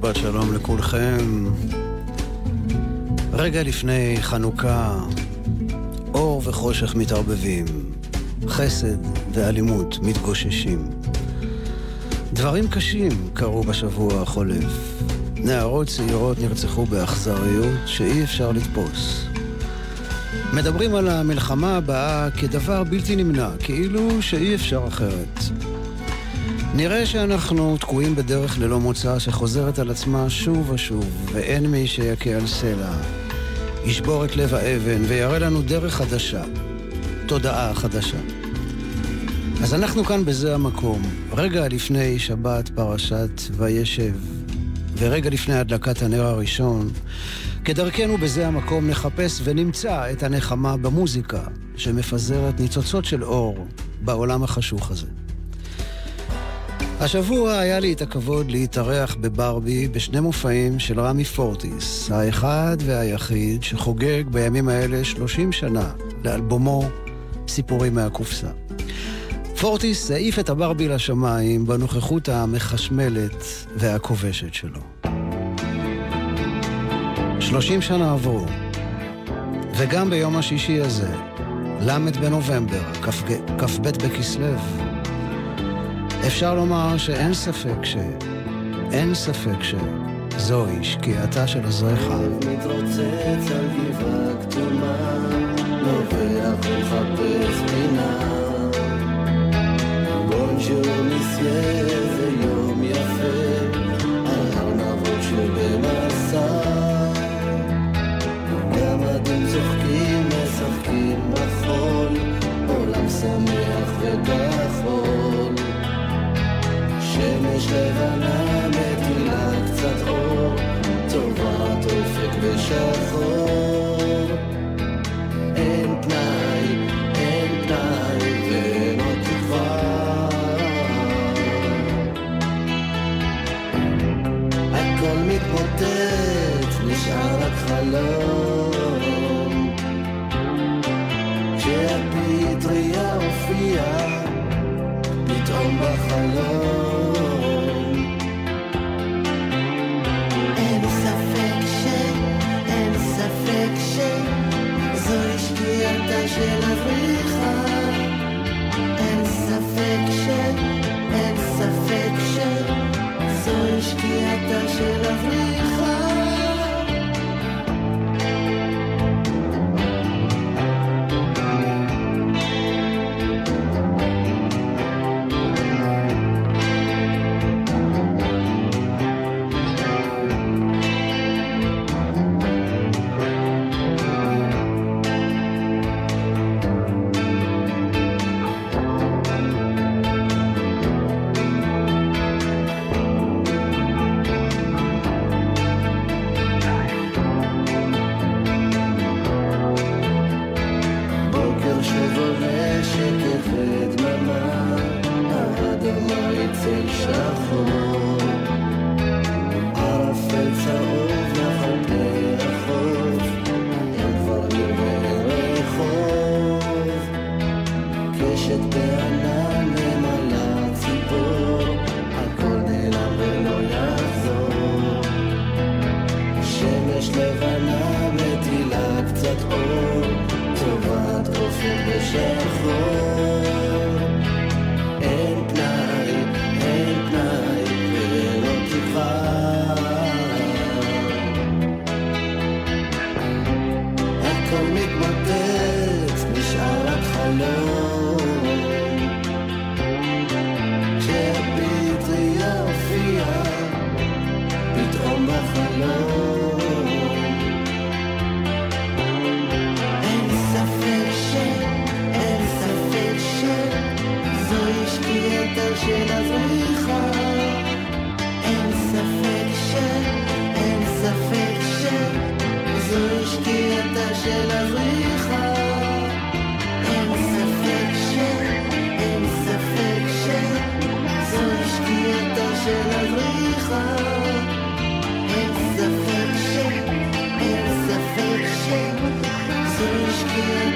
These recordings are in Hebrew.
שבת שלום לכולכם. רגע לפני חנוכה, אור וחושך מתערבבים, חסד ואלימות מתגוששים. דברים קשים קרו בשבוע החולף. נערות צעירות נרצחו באכזריות שאי אפשר לתפוס. מדברים על המלחמה הבאה כדבר בלתי נמנע, כאילו שאי אפשר אחרת. נראה שאנחנו תקועים בדרך ללא מוצא שחוזרת על עצמה שוב ושוב, ואין מי שיכה על סלע, ישבור את לב האבן ויראה לנו דרך חדשה, תודעה חדשה. אז אנחנו כאן בזה המקום, רגע לפני שבת פרשת וישב, ורגע לפני הדלקת הנר הראשון, כדרכנו בזה המקום נחפש ונמצא את הנחמה במוזיקה שמפזרת ניצוצות של אור בעולם החשוך הזה. השבוע היה לי את הכבוד להתארח בברבי בשני מופעים של רמי פורטיס, האחד והיחיד שחוגג בימים האלה 30 שנה לאלבומו סיפורים מהקופסה. פורטיס העיף את הברבי לשמיים בנוכחות המחשמלת והכובשת שלו. 30 שנה עברו, וגם ביום השישי הזה, ל' בנובמבר, כ"ב בכסלו, אפשר לומר שאין ספק ש... אין ספק שזוהי שקיעתה של עזריך. מתרוצץ על גבעה כתומה, נובח ומחפש פינה. בונג'ור מסיה זה יום יפה, על ארנבות שבמסע. גמדים צוחקים, משחקים בחול, עולם שמח וכחול. שמש לבנה מטילה קצת אור, צובעת אופק בשחור. אין פנאי, אין פנאי ואין עוד תקווה. הכל מתמוטט, נשאר רק חלום. כשהפטריה הופיעה פתאום בחלום. reflection of me.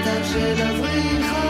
Także do złych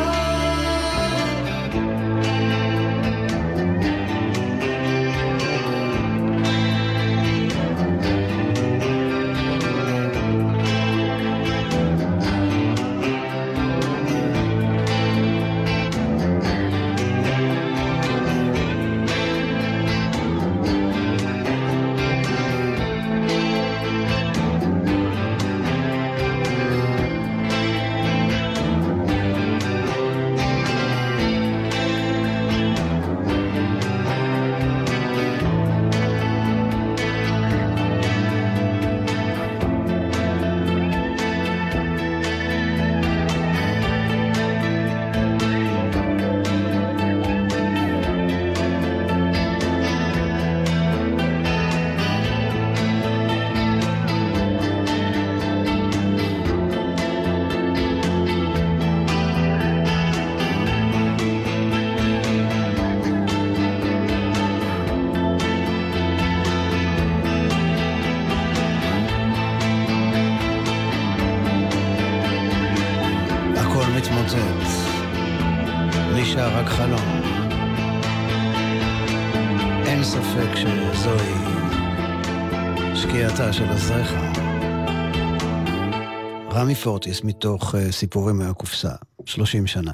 40 מתוך אה, סיפורים מהקופסה, 30 שנה.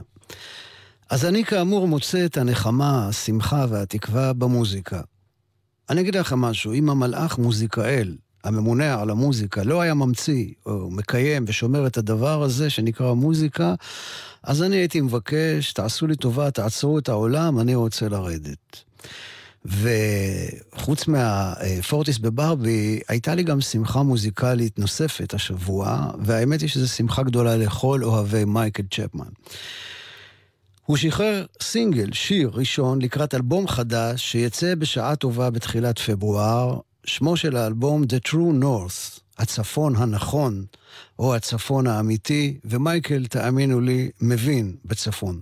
אז אני כאמור מוצא את הנחמה, השמחה והתקווה במוזיקה. אני אגיד לכם משהו, אם המלאך מוזיקאל, הממונה על המוזיקה, לא היה ממציא או מקיים ושומר את הדבר הזה שנקרא מוזיקה, אז אני הייתי מבקש, תעשו לי טובה, תעצרו את העולם, אני רוצה לרדת. וחוץ מהפורטיס בברבי, הייתה לי גם שמחה מוזיקלית נוספת השבוע, והאמת היא שזו שמחה גדולה לכל אוהבי מייקל צ'פמן. הוא שחרר סינגל, שיר ראשון, לקראת אלבום חדש, שיצא בשעה טובה בתחילת פברואר. שמו של האלבום The True North, הצפון הנכון, או הצפון האמיתי, ומייקל, תאמינו לי, מבין בצפון.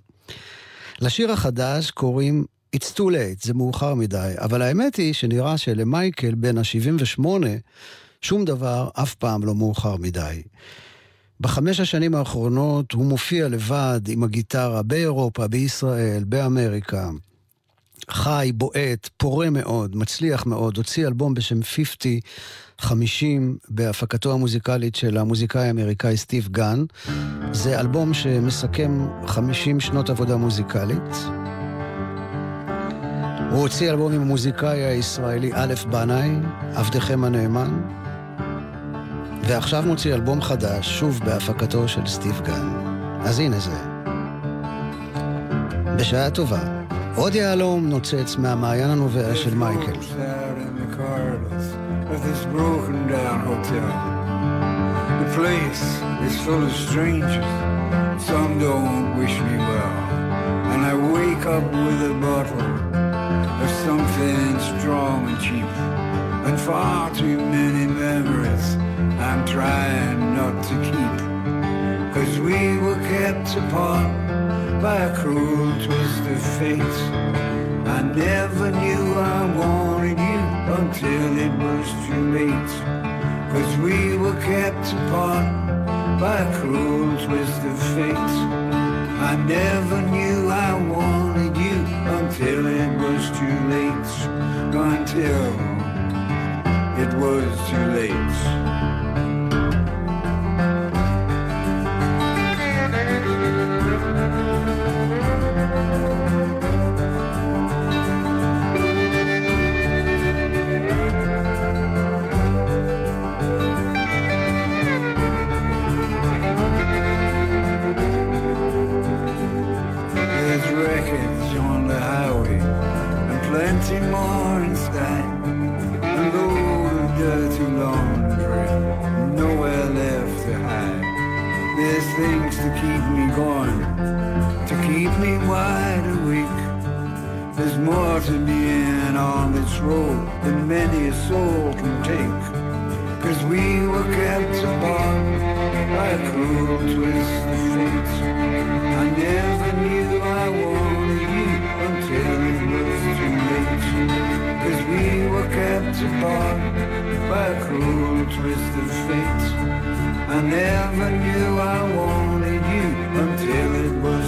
לשיר החדש קוראים It's too late, זה מאוחר מדי, אבל האמת היא שנראה שלמייקל בן ה-78, שום דבר אף פעם לא מאוחר מדי. בחמש השנים האחרונות הוא מופיע לבד עם הגיטרה באירופה, בישראל, באמריקה. חי, בועט, פורה מאוד, מצליח מאוד, הוציא אלבום בשם 50-50 בהפקתו המוזיקלית של המוזיקאי האמריקאי סטיב גן. זה אלבום שמסכם 50 שנות עבודה מוזיקלית. הוא הוציא אלבום עם המוזיקאי הישראלי א' בנאי, עבדכם הנאמן, ועכשיו מוציא אלבום חדש, שוב בהפקתו של סטיב גן. אז הנה זה. בשעה טובה. עוד יהלום נוצץ מהמעיין הנובע של מייקל. Some don't wish me well. And I wake up with a bottle something strong and cheap. And far too many memories I'm trying not to keep. Cause we were kept apart by a cruel twist of fate. I never knew I wanted you until it was too late. Cause we were kept apart by a cruel twist of fate. I never knew I wanted until it was too late. Until it was too late. To keep me going, to keep me wide awake. There's more to being on this road than many a soul can take. Cause we were kept apart by a cruel twist of fate. I never knew I wanted you until it was too late. Cause we were kept apart by a cruel twist of fate. I never knew I wanted you until it was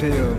to.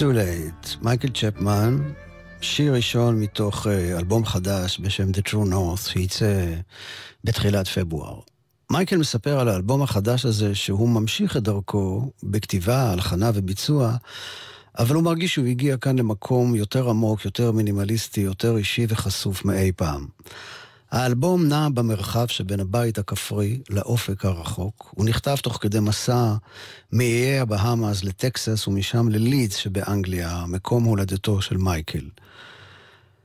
Too late, מייקל צ'פמן, שיר ראשון מתוך אה, אלבום חדש בשם The True North, שייצא בתחילת פברואר. מייקל מספר על האלבום החדש הזה שהוא ממשיך את דרכו בכתיבה, הלחנה וביצוע, אבל הוא מרגיש שהוא הגיע כאן למקום יותר עמוק, יותר מינימליסטי, יותר אישי וחשוף מאי פעם. האלבום נע במרחב שבין הבית הכפרי לאופק הרחוק. הוא נכתב תוך כדי מסע מאיי הבהאמאס לטקסס ומשם ללידס שבאנגליה, מקום הולדתו של מייקל.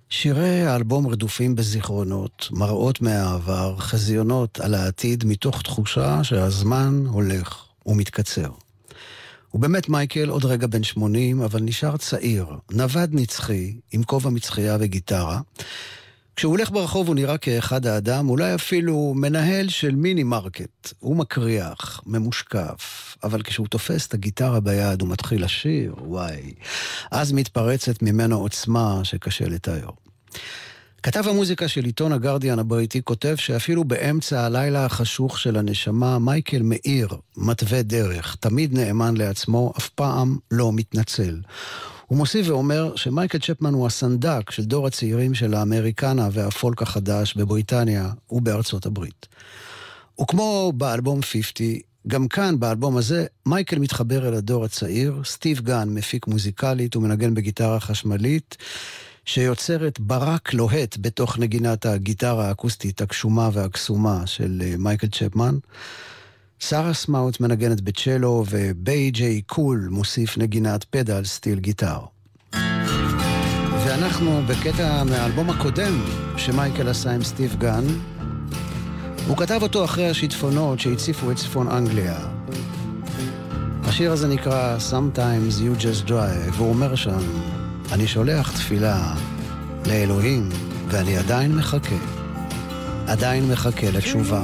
שירי האלבום רדופים בזיכרונות, מראות מהעבר, חזיונות על העתיד, מתוך תחושה שהזמן הולך ומתקצר. ובאמת מייקל עוד רגע בן 80, אבל נשאר צעיר, נווד נצחי, עם כובע מצחייה וגיטרה, כשהוא הולך ברחוב הוא נראה כאחד האדם, אולי אפילו מנהל של מיני מרקט. הוא מקריח, ממושקף, אבל כשהוא תופס את הגיטרה ביד ומתחיל לשיר, וואי, אז מתפרצת ממנו עוצמה שקשה לתאר. כתב המוזיקה של עיתון הגרדיאן הבריטי כותב שאפילו באמצע הלילה החשוך של הנשמה, מייקל מאיר, מתווה דרך, תמיד נאמן לעצמו, אף פעם לא מתנצל. הוא מוסיף ואומר שמייקל צ'פמן הוא הסנדק של דור הצעירים של האמריקנה והפולק החדש בבריטניה ובארצות הברית. וכמו באלבום 50, גם כאן, באלבום הזה, מייקל מתחבר אל הדור הצעיר, סטיב גן מפיק מוזיקלית ומנגן בגיטרה חשמלית, שיוצרת ברק לוהט בתוך נגינת הגיטרה האקוסטית הקסומה והקסומה של אה, מייקל צ'פמן. שרה סמאוט מנגנת בצ'לו, ובי ג'יי קול מוסיף נגינת pedal steel guitar. ואנחנו בקטע מהאלבום הקודם שמייקל עשה עם סטיב גן. הוא כתב אותו אחרי השיטפונות שהציפו את צפון אנגליה. השיר הזה נקרא Sometimes You Just Drive, והוא אומר שם, אני שולח תפילה לאלוהים, ואני עדיין מחכה. עדיין מחכה לתשובה.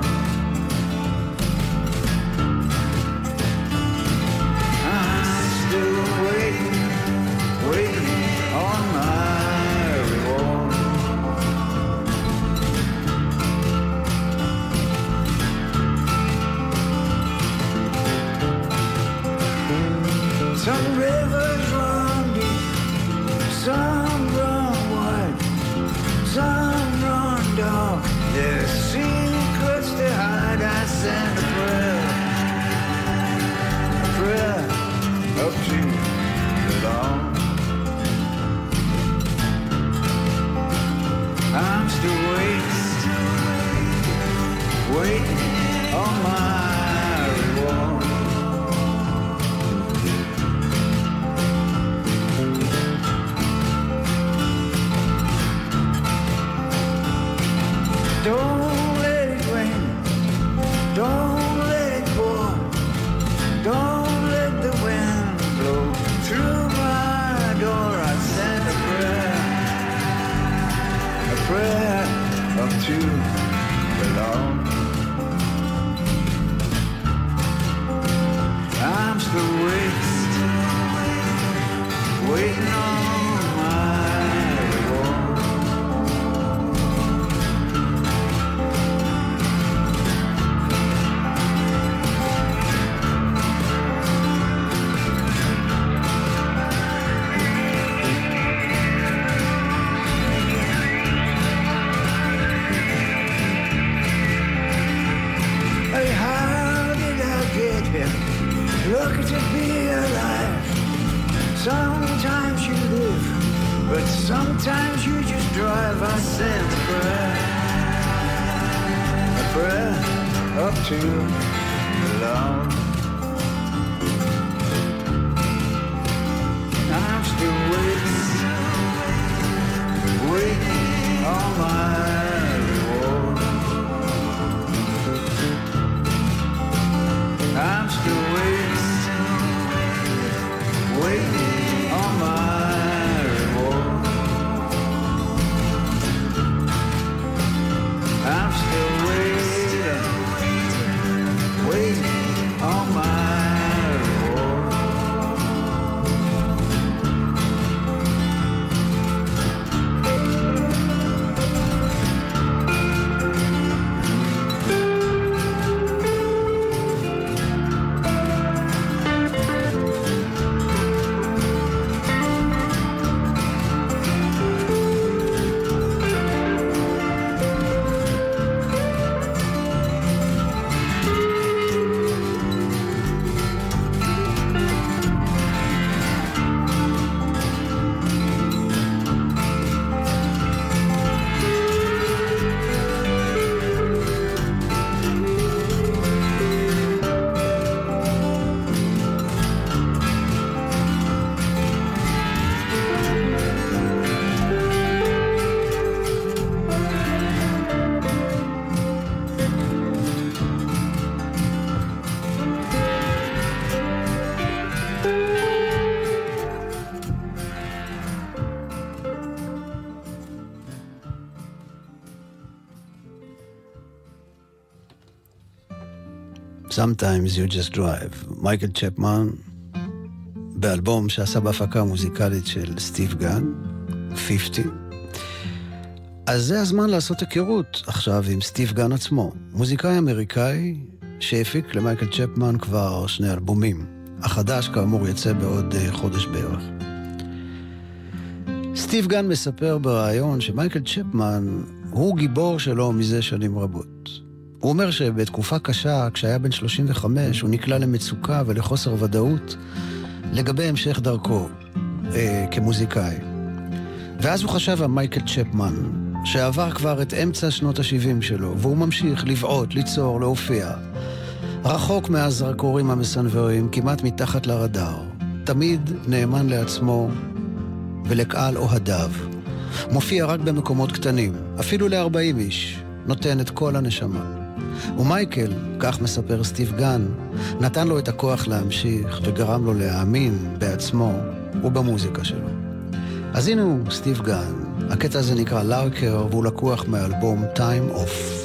waiting on my reward. Some rivers run deep, some not to belong. Sometimes You Just Drive, מייקל צ'פמן, באלבום שעשה בהפקה מוזיקלית של סטיב גן, 50. אז זה הזמן לעשות היכרות עכשיו עם סטיב גן עצמו, מוזיקאי אמריקאי שהפיק למייקל צ'פמן כבר שני אלבומים. החדש כאמור יצא בעוד אה, חודש בערך. סטיב גן מספר בריאיון שמייקל צ'פמן הוא גיבור שלו מזה שנים רבות. הוא אומר שבתקופה קשה, כשהיה בן 35, הוא נקלע למצוקה ולחוסר ודאות לגבי המשך דרכו אה, כמוזיקאי. ואז הוא חשב על מייקל צ'פמן, שעבר כבר את אמצע שנות ה-70 שלו, והוא ממשיך לבעוט, ליצור, להופיע. רחוק מהזרקורים המסנוורים, כמעט מתחת לרדאר. תמיד נאמן לעצמו ולקהל אוהדיו. מופיע רק במקומות קטנים, אפילו ל-40 איש, נותן את כל הנשמה. ומייקל, כך מספר סטיב גן, נתן לו את הכוח להמשיך וגרם לו להאמין בעצמו ובמוזיקה שלו. אז הנה הוא, סטיב גן. הקטע הזה נקרא לארקר והוא לקוח מאלבום Time Off.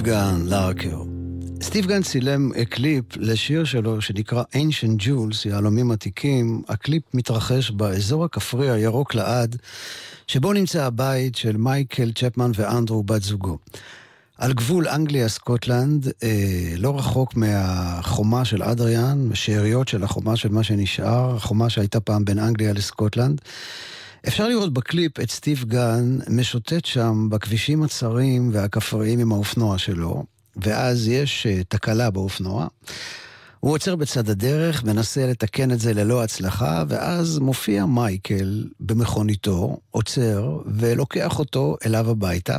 גאן, לארקר. סטיב גן צילם קליפ לשיר שלו שנקרא Ancient Jules, יהלומים עתיקים. הקליפ מתרחש באזור הכפרי הירוק לעד, שבו נמצא הבית של מייקל צ'פמן ואנדרו בת זוגו. על גבול אנגליה-סקוטלנד, אה, לא רחוק מהחומה של אדריאן, שאריות של החומה של מה שנשאר, החומה שהייתה פעם בין אנגליה לסקוטלנד. אפשר לראות בקליפ את סטיב גן משוטט שם בכבישים הצרים והכפריים עם האופנוע שלו, ואז יש uh, תקלה באופנוע. הוא עוצר בצד הדרך, מנסה לתקן את זה ללא הצלחה, ואז מופיע מייקל במכוניתו, עוצר, ולוקח אותו אליו הביתה.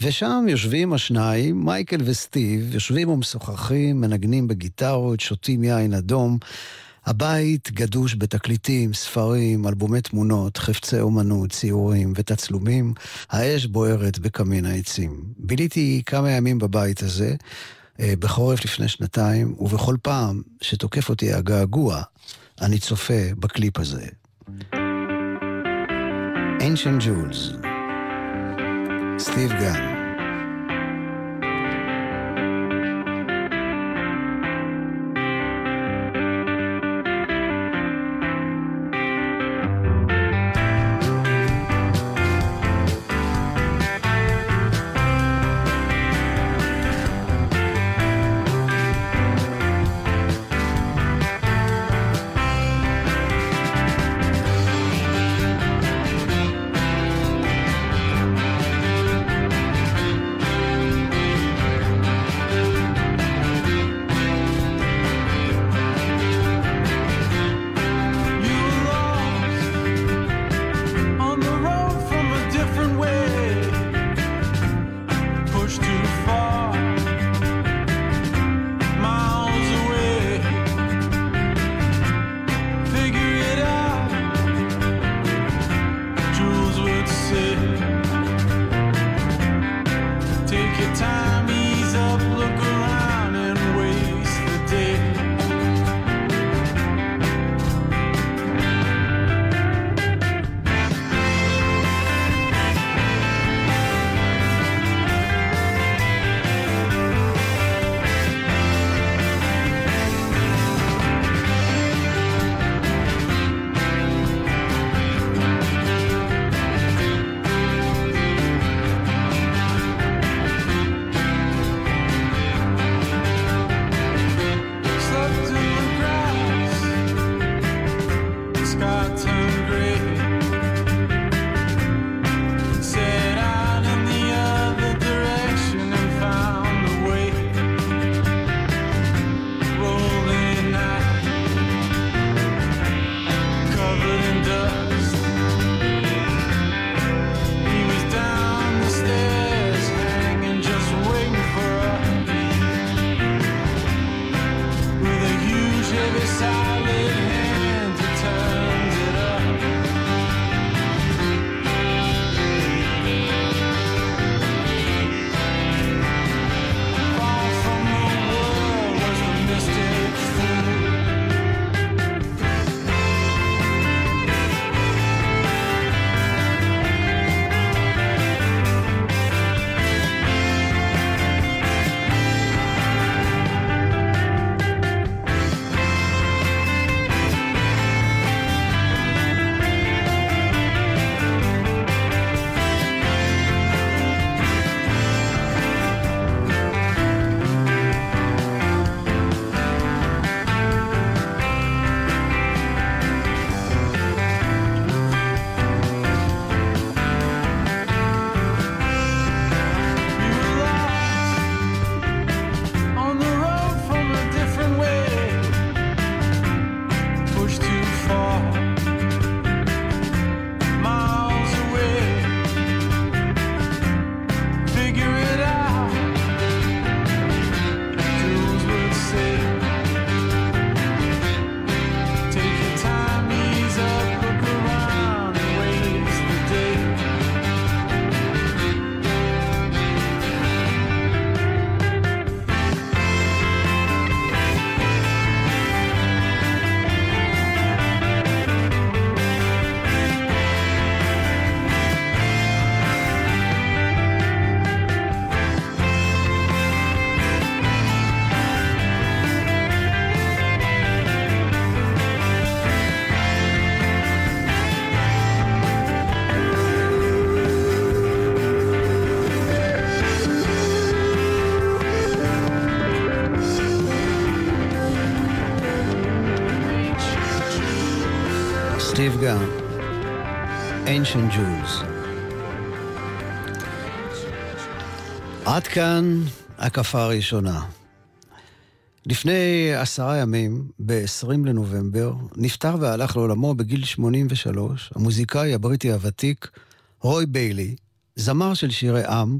ושם יושבים השניים, מייקל וסטיב, יושבים ומשוחחים, מנגנים בגיטרות, שותים יין אדום. הבית גדוש בתקליטים, ספרים, אלבומי תמונות, חפצי אומנות, ציורים ותצלומים. האש בוערת בקמין העצים. ביליתי כמה ימים בבית הזה, אה, בחורף לפני שנתיים, ובכל פעם שתוקף אותי הגעגוע, אני צופה בקליפ הזה. Ancient Jules, סטיב גן. גן, Ancient Jews. עד כאן הקפה הראשונה. לפני עשרה ימים, ב-20 לנובמבר, נפטר והלך לעולמו בגיל 83 המוזיקאי הבריטי הוותיק רוי ביילי, זמר של שירי עם.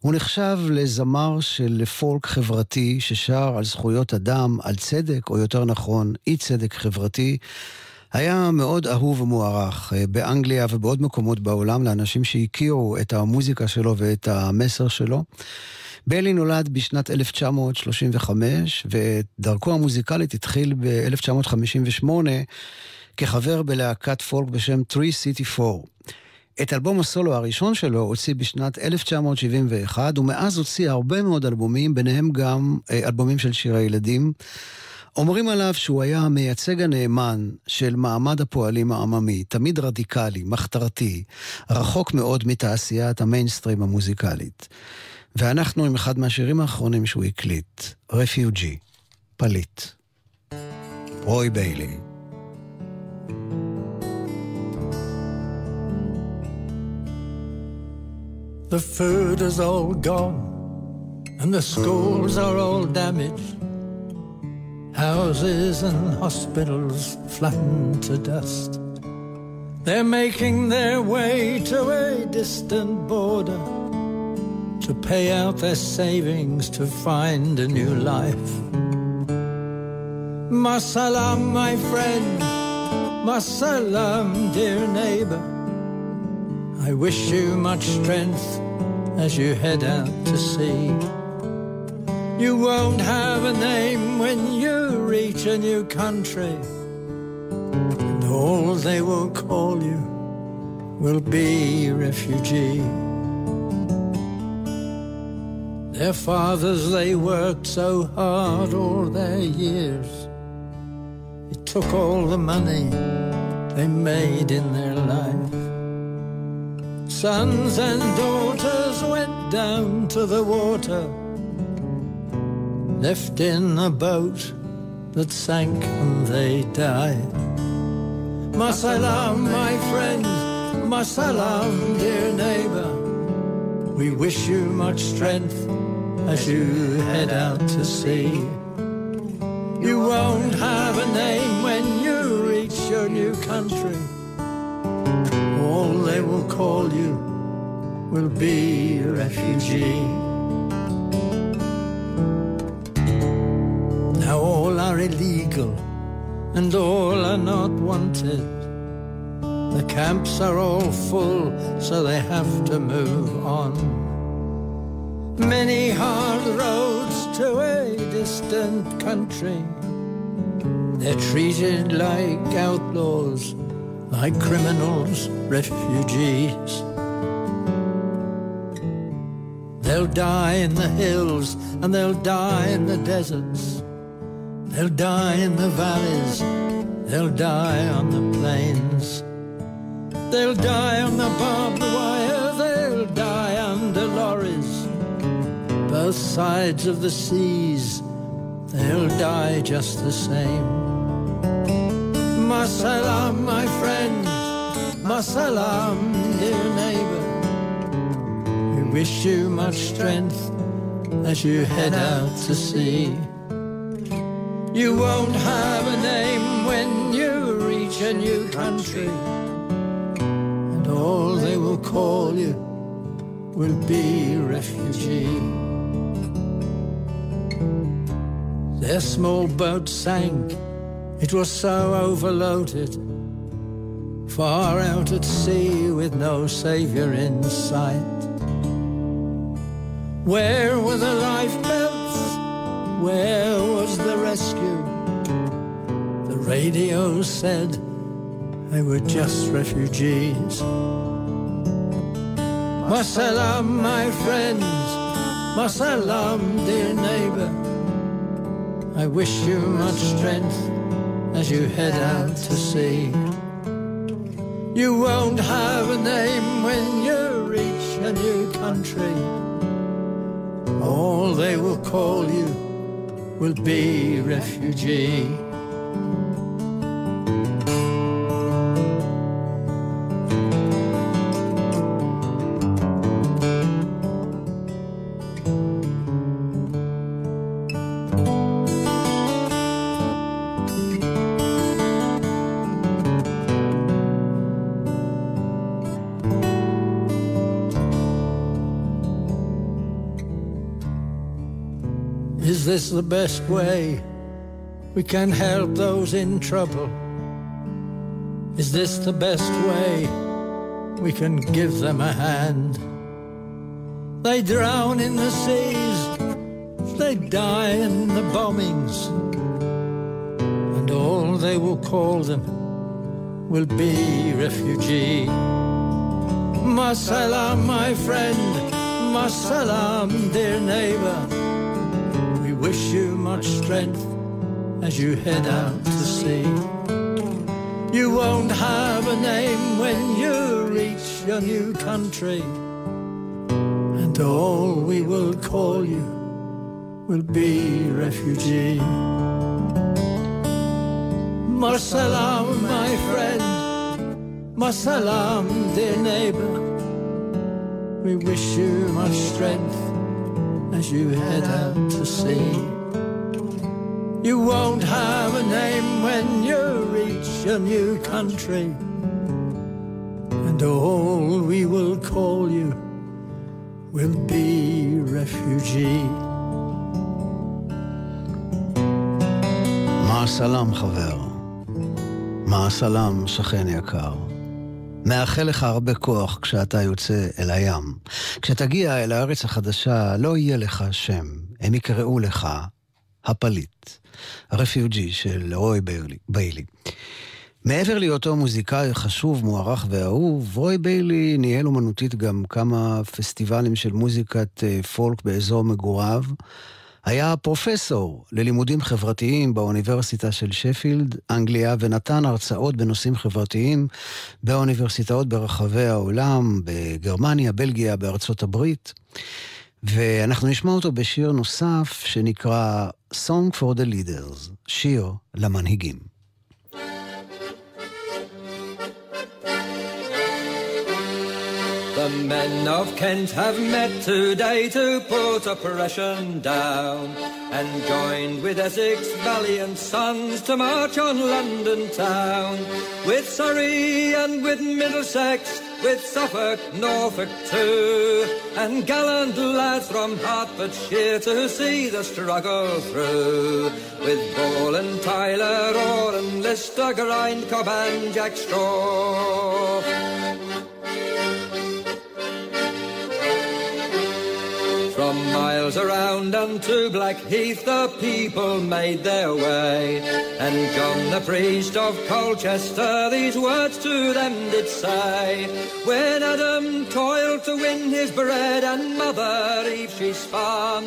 הוא נחשב לזמר של פולק חברתי ששר על זכויות אדם, על צדק, או יותר נכון, אי צדק חברתי. היה מאוד אהוב ומוערך אה, באנגליה ובעוד מקומות בעולם לאנשים שהכירו את המוזיקה שלו ואת המסר שלו. בלי נולד בשנת 1935, ודרכו המוזיקלית התחיל ב-1958 כחבר בלהקת פולק בשם 3 City 4. את אלבום הסולו הראשון שלו הוציא בשנת 1971, ומאז הוציא הרבה מאוד אלבומים, ביניהם גם אה, אלבומים של שירי ילדים. אומרים עליו שהוא היה המייצג הנאמן של מעמד הפועלים העממי, תמיד רדיקלי, מחתרתי, רחוק מאוד מתעשיית המיינסטרים המוזיקלית. ואנחנו עם אחד מהשירים האחרונים שהוא הקליט, Refugee, פליט. רוי ביילי. The food is all gone, and the schools are all damaged. Houses and hospitals flattened to dust. They're making their way to a distant border to pay out their savings to find a new life. Masalam, my friend, Masalam, dear neighbor. I wish you much strength as you head out to sea. You won't have a name when you reach a new country, and all they will call you will be refugee. Their fathers, they worked so hard all their years. It took all the money they made in their life. Sons and daughters went down to the water left in a boat that sank and they died. Masalam, my friend, Masalam, dear neighbor. We wish you much strength as you head out to sea. You won't have a name when you reach your new country. All they will call you will be a refugee. Illegal and all are not wanted. The camps are all full, so they have to move on. Many hard roads to a distant country. They're treated like outlaws, like criminals, refugees. They'll die in the hills and they'll die in the deserts. They'll die in the valleys, they'll die on the plains. They'll die on the barbed wire, they'll die under lorries. Both sides of the seas, they'll die just the same. Masalam, my friend, Masalam, dear neighbor. We wish you much strength as you head out to sea. You won't have a name when you reach a new country, and all they will call you will be refugee. Their small boat sank, it was so overloaded, far out at sea with no savior in sight. Where were the lifebelts? Where was the rescue? The radio said they were just refugees. Masalam, my friends, Masalam, dear neighbor. I wish you much strength as you head out to sea. You won't have a name when you reach a new country. All they will call you will be refugee. Is the best way we can help those in trouble? Is this the best way we can give them a hand? They drown in the seas, they die in the bombings, and all they will call them will be refugee. Masalam, my friend, Masalam, dear neighbor. Wish you much strength as you head out to sea. You won't have a name when you reach your new country, and all we will call you will be refugee. Masalam, my friend, Masalam, dear neighbor. We wish you much strength as you head out to sea. You won't have a name when you reach your new country, and all we will call you will be refugee. מה הסלאם, חבר? מה הסלאם, שכן יקר? מאחל לך הרבה כוח כשאתה יוצא אל הים. כשתגיע אל הארץ החדשה, לא יהיה לך שם. הם יקראו לך הפליט, הרפיוג'י של רוי ביילי. מעבר להיותו מוזיקאי חשוב, מוערך ואהוב, רוי ביילי ניהל אומנותית גם כמה פסטיבלים של מוזיקת אה, פולק באזור מגוריו. היה פרופסור ללימודים חברתיים באוניברסיטה של שפילד, אנגליה, ונתן הרצאות בנושאים חברתיים באוניברסיטאות ברחבי העולם, בגרמניה, בלגיה, בארצות הברית. ואנחנו נשמע אותו בשיר נוסף שנקרא Song for the Leaders, שיר למנהיגים. The men of Kent have met today to put oppression down and joined with Essex valiant sons to march on London town. With Surrey and with Middlesex, with Suffolk, Norfolk too, and gallant lads from Hertfordshire to see the struggle through. With Ball and Tyler, Orr and Lister, Grind, Cobb and Jack Straw. Miles around unto Blackheath the people made their way, and John the priest of Colchester these words to them did say. When Adam toiled to win his bread and Mother Eve she spun,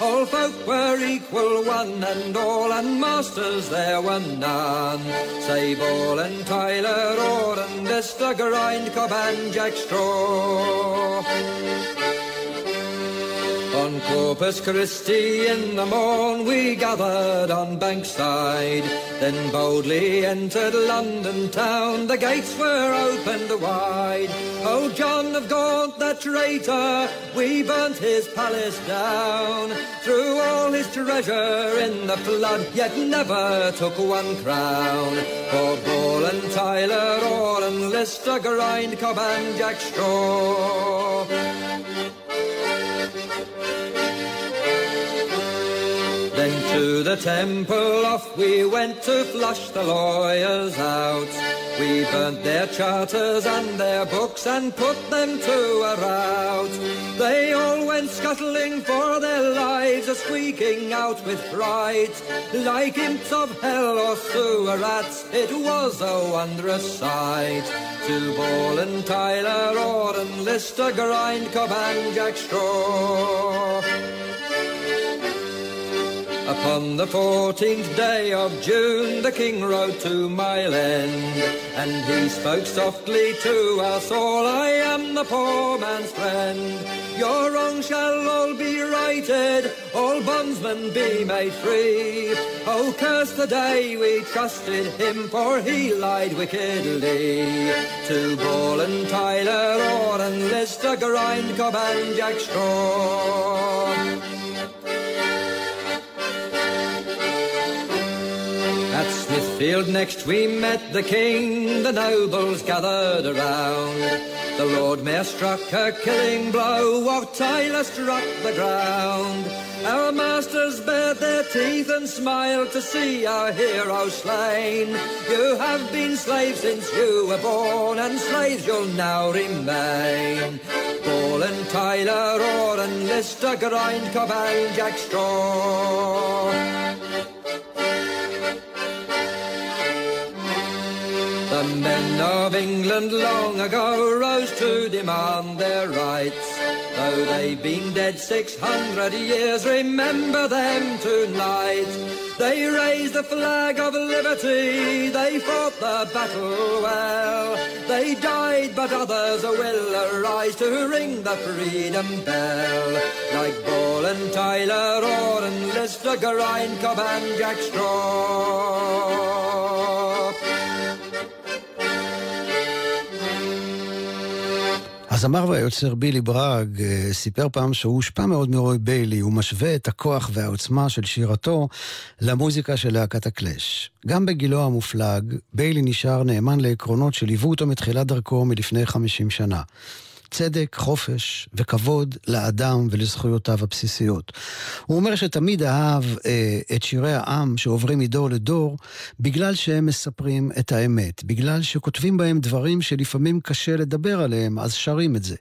all folk were equal one and all, and masters there were none. Save all and Tyler, Orr and Lister, Grind, Cobb and Jack Straw. On Corpus Christi in the morn we gathered on Bankside, then boldly entered London town, the gates were opened wide. Oh John of Gaunt, the traitor, we burnt his palace down, threw all his treasure in the flood, yet never took one crown. For Ball and Tyler, Orr and Lister, Grind, Cobb and Jack Straw. To the temple off we went to flush the lawyers out. We burnt their charters and their books and put them to a rout. They all went scuttling for their lives, a squeaking out with fright. Like imps of hell or sewer rats, it was a wondrous sight. To Ball and Tyler, Orr and Lister, Grind, Cobb and Jack Straw. Upon the fourteenth day of June, the king rode to my land, and he spoke softly to us all. I am the poor man's friend. Your wrong shall all be righted, all bondsmen be made free. Oh, curse the day we trusted him, for he lied wickedly. To Ball and Tyler, Orr and Lister, Grind, Cobb and Jack Straw. Field next we met the king, the nobles gathered around. The Lord Mayor struck a killing blow, while Tyler struck the ground. Our masters bared their teeth and smiled to see our hero slain. You have been slaves since you were born, and slaves you'll now remain. Ball and Tyler, Orr and Lister, Grind, Cobb and Jack Straw. Men of England long ago rose to demand their rights. Though they've been dead 600 years, remember them tonight. They raised the flag of liberty, they fought the battle well. They died, but others will arise to ring the freedom bell. Like Ball and Tyler, Orr and Lister, Geraint, Cobb and Jack Straw. הזמר והיוצר בילי ברג אה, סיפר פעם שהוא הושפע מאוד מרוי ביילי, הוא משווה את הכוח והעוצמה של שירתו למוזיקה של להקת הקלאש. גם בגילו המופלג, ביילי נשאר נאמן לעקרונות שליוו אותו מתחילת דרכו מלפני 50 שנה. צדק, חופש וכבוד לאדם ולזכויותיו הבסיסיות. הוא אומר שתמיד אהב אה, את שירי העם שעוברים מדור לדור, בגלל שהם מספרים את האמת, בגלל שכותבים בהם דברים שלפעמים קשה לדבר עליהם, אז שרים את זה.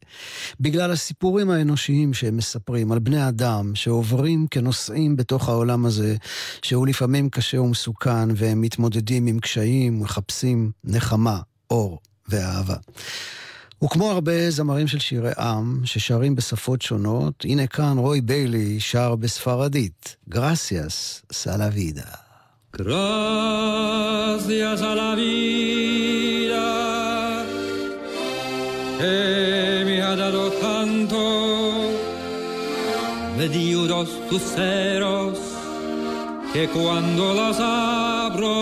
בגלל הסיפורים האנושיים שהם מספרים על בני אדם שעוברים כנוסעים בתוך העולם הזה, שהוא לפעמים קשה ומסוכן, והם מתמודדים עם קשיים ומחפשים נחמה, אור ואהבה. וכמו הרבה זמרים של שירי עם, ששרים בשפות שונות, הנה כאן רוי ביילי שר בספרדית, גרסיאס סלווידה. Gracias a la vida que me ha dado tanto, me dio dos luceros que cuando las abro,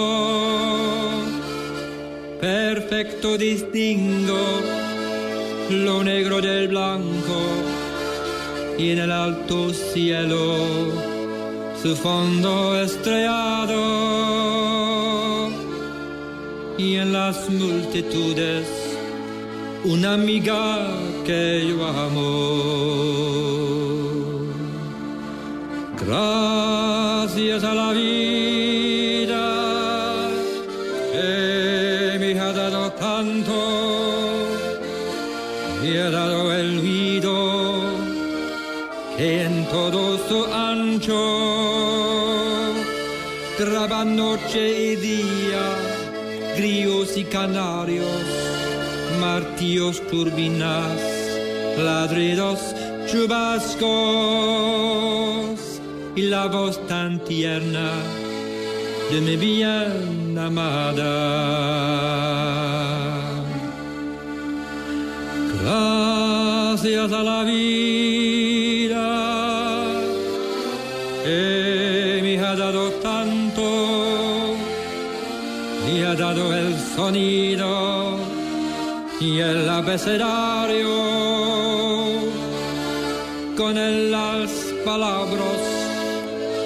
perfecto distingo lo negro del blanco y en el alto cielo su fondo estrellado y en las multitudes una amiga que yo amo. Gracias a la vida ancho graba noche y día grillos y canarios martillos turbinas ladridos chubascos y la voz tan tierna de mi bien amada. Gracias a la vida sonido y el abecedario con las palabras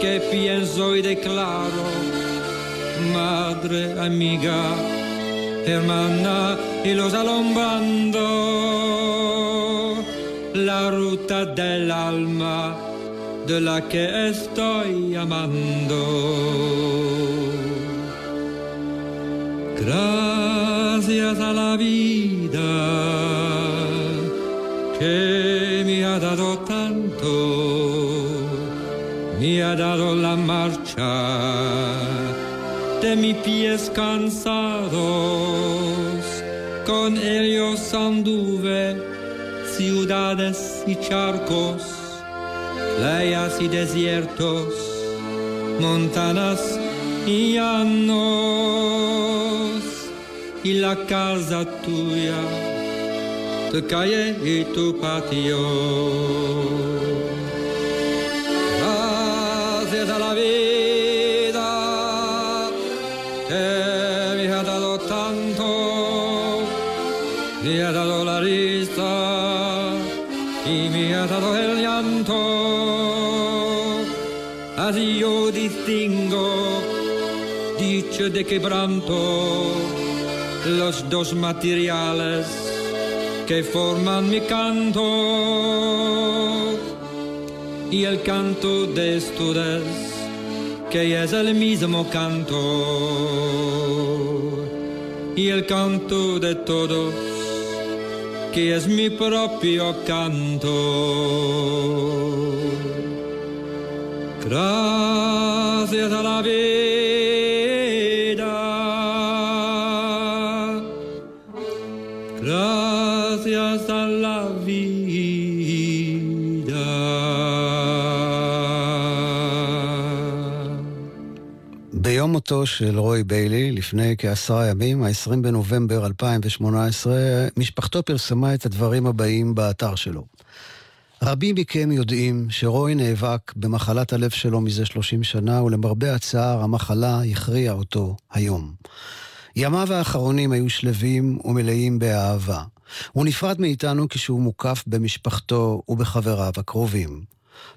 que pienso y declaro, madre, amiga, hermana y los alumbrando la ruta del alma de la que estoy amando. Gracias a la vida que me ha dado tanto, me ha dado la marcha de mis pies cansados, con ellos anduve ciudades y charcos, playas y desiertos, montanas y y la casa tuya, tu calle y tu patio. Gracias a la vida que me ha dado tanto, me ha dado la risa y me ha dado el llanto. Así yo distingo de quebranto, los dos materiales que forman mi canto y el canto de estos que es el mismo canto y el canto de todos que es mi propio canto. Gracias a la vida. מותו של רוי ביילי, לפני כעשרה ימים, ה-20 בנובמבר 2018, משפחתו פרסמה את הדברים הבאים באתר שלו. רבים מכם יודעים שרוי נאבק במחלת הלב שלו מזה 30 שנה, ולמרבה הצער, המחלה הכריעה אותו היום. ימיו האחרונים היו שלווים ומלאים באהבה. הוא נפרד מאיתנו כשהוא מוקף במשפחתו ובחבריו הקרובים.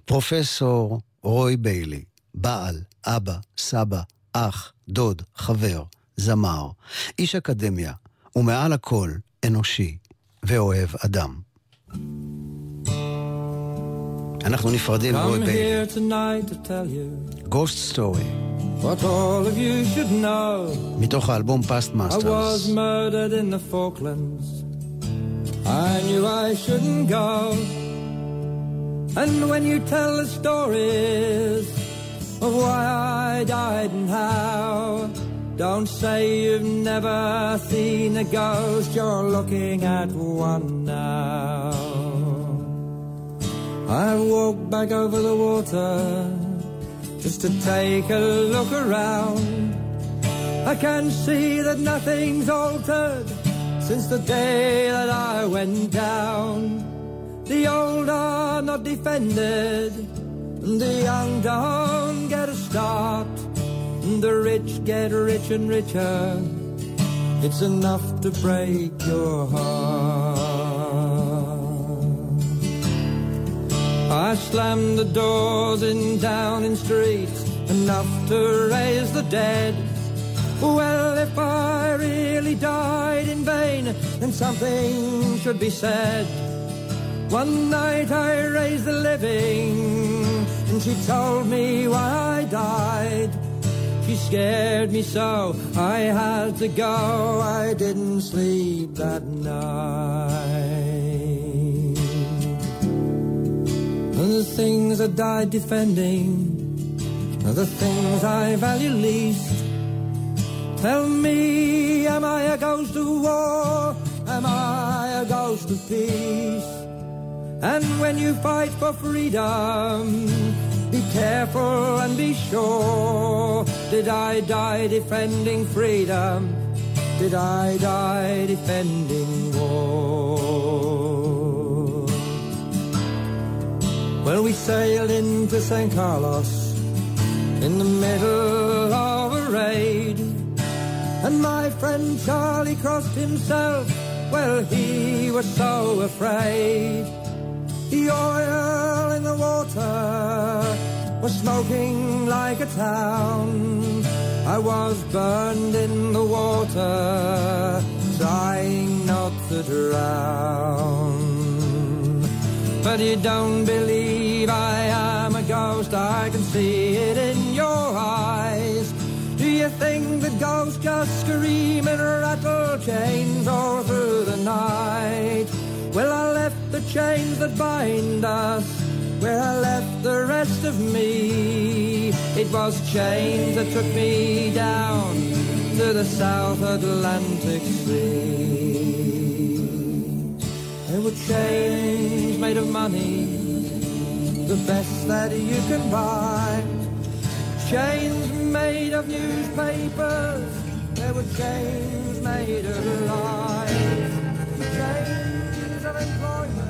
פרופסור רוי ביילי, בעל, אבא, סבא, אח, דוד, חבר, זמר, איש אקדמיה, ומעל הכל אנושי ואוהב אדם. אנחנו נפרדים ביילי. tell you Ghost Story, what all of you should know. מתוך האלבום Past I was Masters. murdered in the Falklands. I knew I shouldn't go. And when you tell the stories of why I died and how, don't say you've never seen a ghost, you're looking at one now. I walked back over the water just to take a look around. I can see that nothing's altered since the day that I went down. The old are not defended, and the young don't get a start. The rich get rich and richer. It's enough to break your heart. I slammed the doors in Downing Street, enough to raise the dead. Well, if I really died in vain, then something should be said. One night I raised the living, and she told me why I died. She scared me so, I had to go. I didn't sleep that night. And the things I died defending are the things I value least. Tell me, am I a ghost of war? Am I a ghost of peace? And when you fight for freedom, be careful and be sure. Did I die defending freedom? Did I die defending war? Well, we sailed into San Carlos in the middle of a raid. And my friend Charlie crossed himself. Well, he was so afraid. The oil in the water was smoking like a town. I was burned in the water, trying not to drown. But you don't believe I am a ghost, I can see it in your eyes. Do you think that ghosts just scream and rattle chains all through the night? Well, I left the chains that bind us where I left the rest of me. It was chains that took me down to the South Atlantic Sea. They were chains made of money, the best that you can buy. Chains made of newspapers, there were chains made of lies. Chains of employment,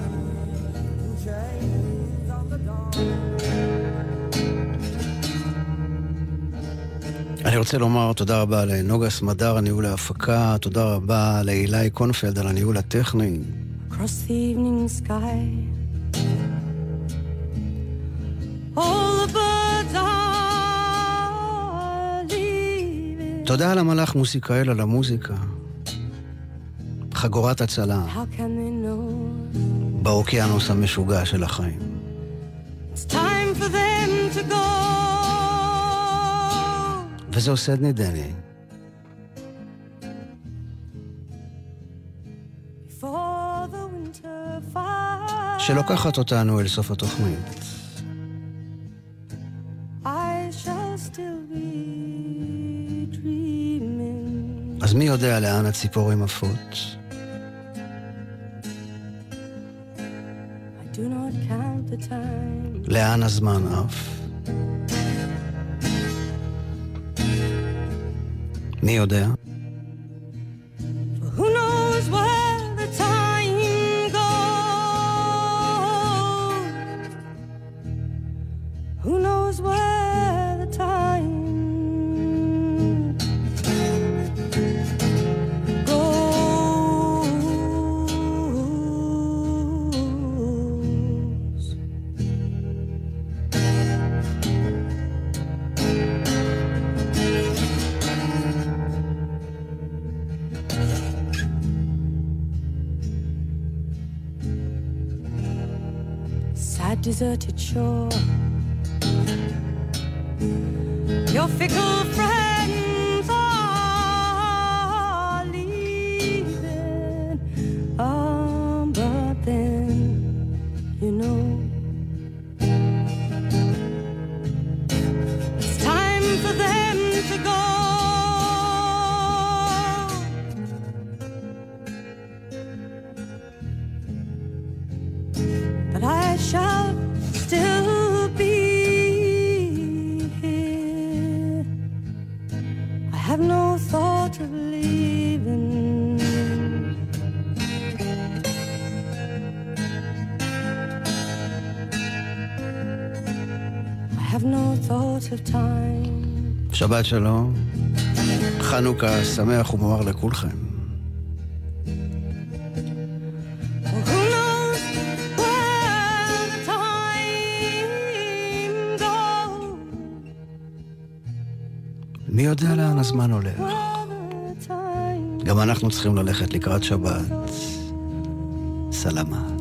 אני רוצה לומר תודה רבה לנוגה סמדר, הניהול ההפקה, תודה רבה לאילי קונפלד על הניהול הטכני. across the evening sky. All the birds are leaving תודה על המלאך מוסיקאל על המוזיקה. חגורת הצלה באוקיינוס המשוגע של החיים. it's time for them to go? וזהו סדני דני, Before the winter fire, שלוקחת אותנו אל סוף התוכנית. אז מי יודע לאן הציפורים עפות? לאן הזמן עף? מי יודע? Deserted shore. Thought of leaving. I have no thought of time. שבת שלום, חנוכה שמח ומואר לכולכם. מי יודע לאן הזמן הולך? גם אנחנו צריכים ללכת לקראת שבת. סלמה.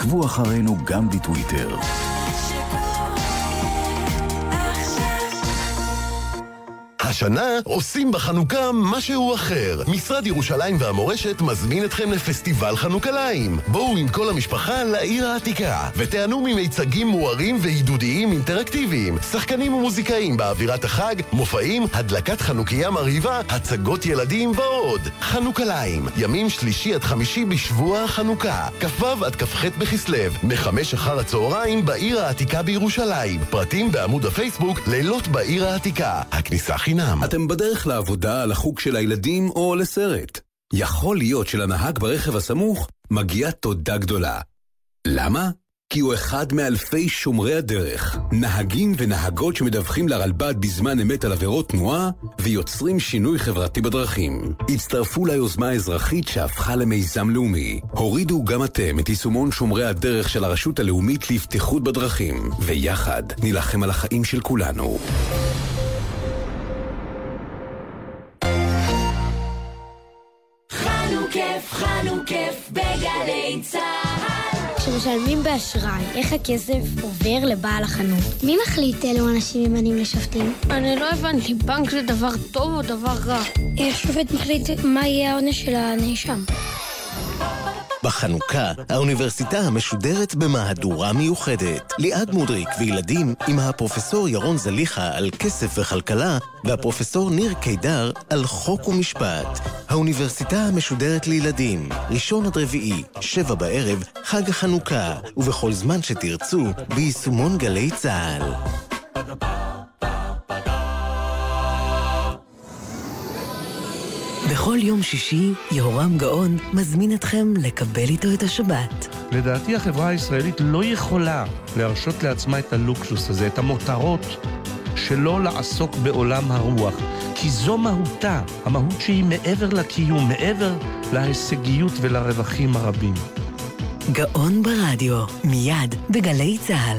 עקבו אחרינו גם בטוויטר. השנה עושים בחנוכה משהו אחר. משרד ירושלים והמורשת מזמין אתכם לפסטיבל חנוכליים. בואו עם כל המשפחה לעיר העתיקה, ותיהנו ממיצגים מוארים ועידודיים אינטראקטיביים, שחקנים ומוזיקאים באווירת החג, מופעים, הדלקת חנוכיה מרהיבה, הצגות ילדים ועוד. חנוכליים, ימים שלישי עד חמישי בשבוע החנוכה, כ"ו עד כ"ח בכסלו, מחמש אחר הצהריים בעיר העתיקה בירושלים. פרטים בעמוד הפייסבוק לילות בעיר העתיקה. הכניסה חינם. אתם בדרך לעבודה, לחוג של הילדים או לסרט. יכול להיות שלנהג ברכב הסמוך מגיעה תודה גדולה. למה? כי הוא אחד מאלפי שומרי הדרך, נהגים ונהגות שמדווחים לרלב"ד בזמן אמת על עבירות תנועה ויוצרים שינוי חברתי בדרכים. הצטרפו ליוזמה האזרחית שהפכה למיזם לאומי. הורידו גם אתם את יישומון שומרי הדרך של הרשות הלאומית לבטיחות בדרכים, ויחד נילחם על החיים של כולנו. צהל. כשמשלמים באשראי, איך הכסף עובר לבעל החנות? מי מחליט אילו אנשים ממנים לשופטים? אני לא הבנתי, בנק זה דבר טוב או דבר רע? השופט מחליט מה יהיה העונש של הנאשם. בחיים חנוכה, האוניברסיטה המשודרת במהדורה מיוחדת. ליעד מודריק וילדים עם הפרופסור ירון זליכה על כסף וכלכלה, והפרופסור ניר קידר על חוק ומשפט. האוניברסיטה המשודרת לילדים, ראשון עד רביעי, שבע בערב, חג החנוכה, ובכל זמן שתרצו, ביישומון גלי צה"ל. בכל יום שישי, יהורם גאון מזמין אתכם לקבל איתו את השבת. לדעתי החברה הישראלית לא יכולה להרשות לעצמה את הלוקסוס הזה, את המותרות, שלא לעסוק בעולם הרוח. כי זו מהותה, המהות שהיא מעבר לקיום, מעבר להישגיות ולרווחים הרבים. גאון ברדיו, מיד בגלי צה"ל.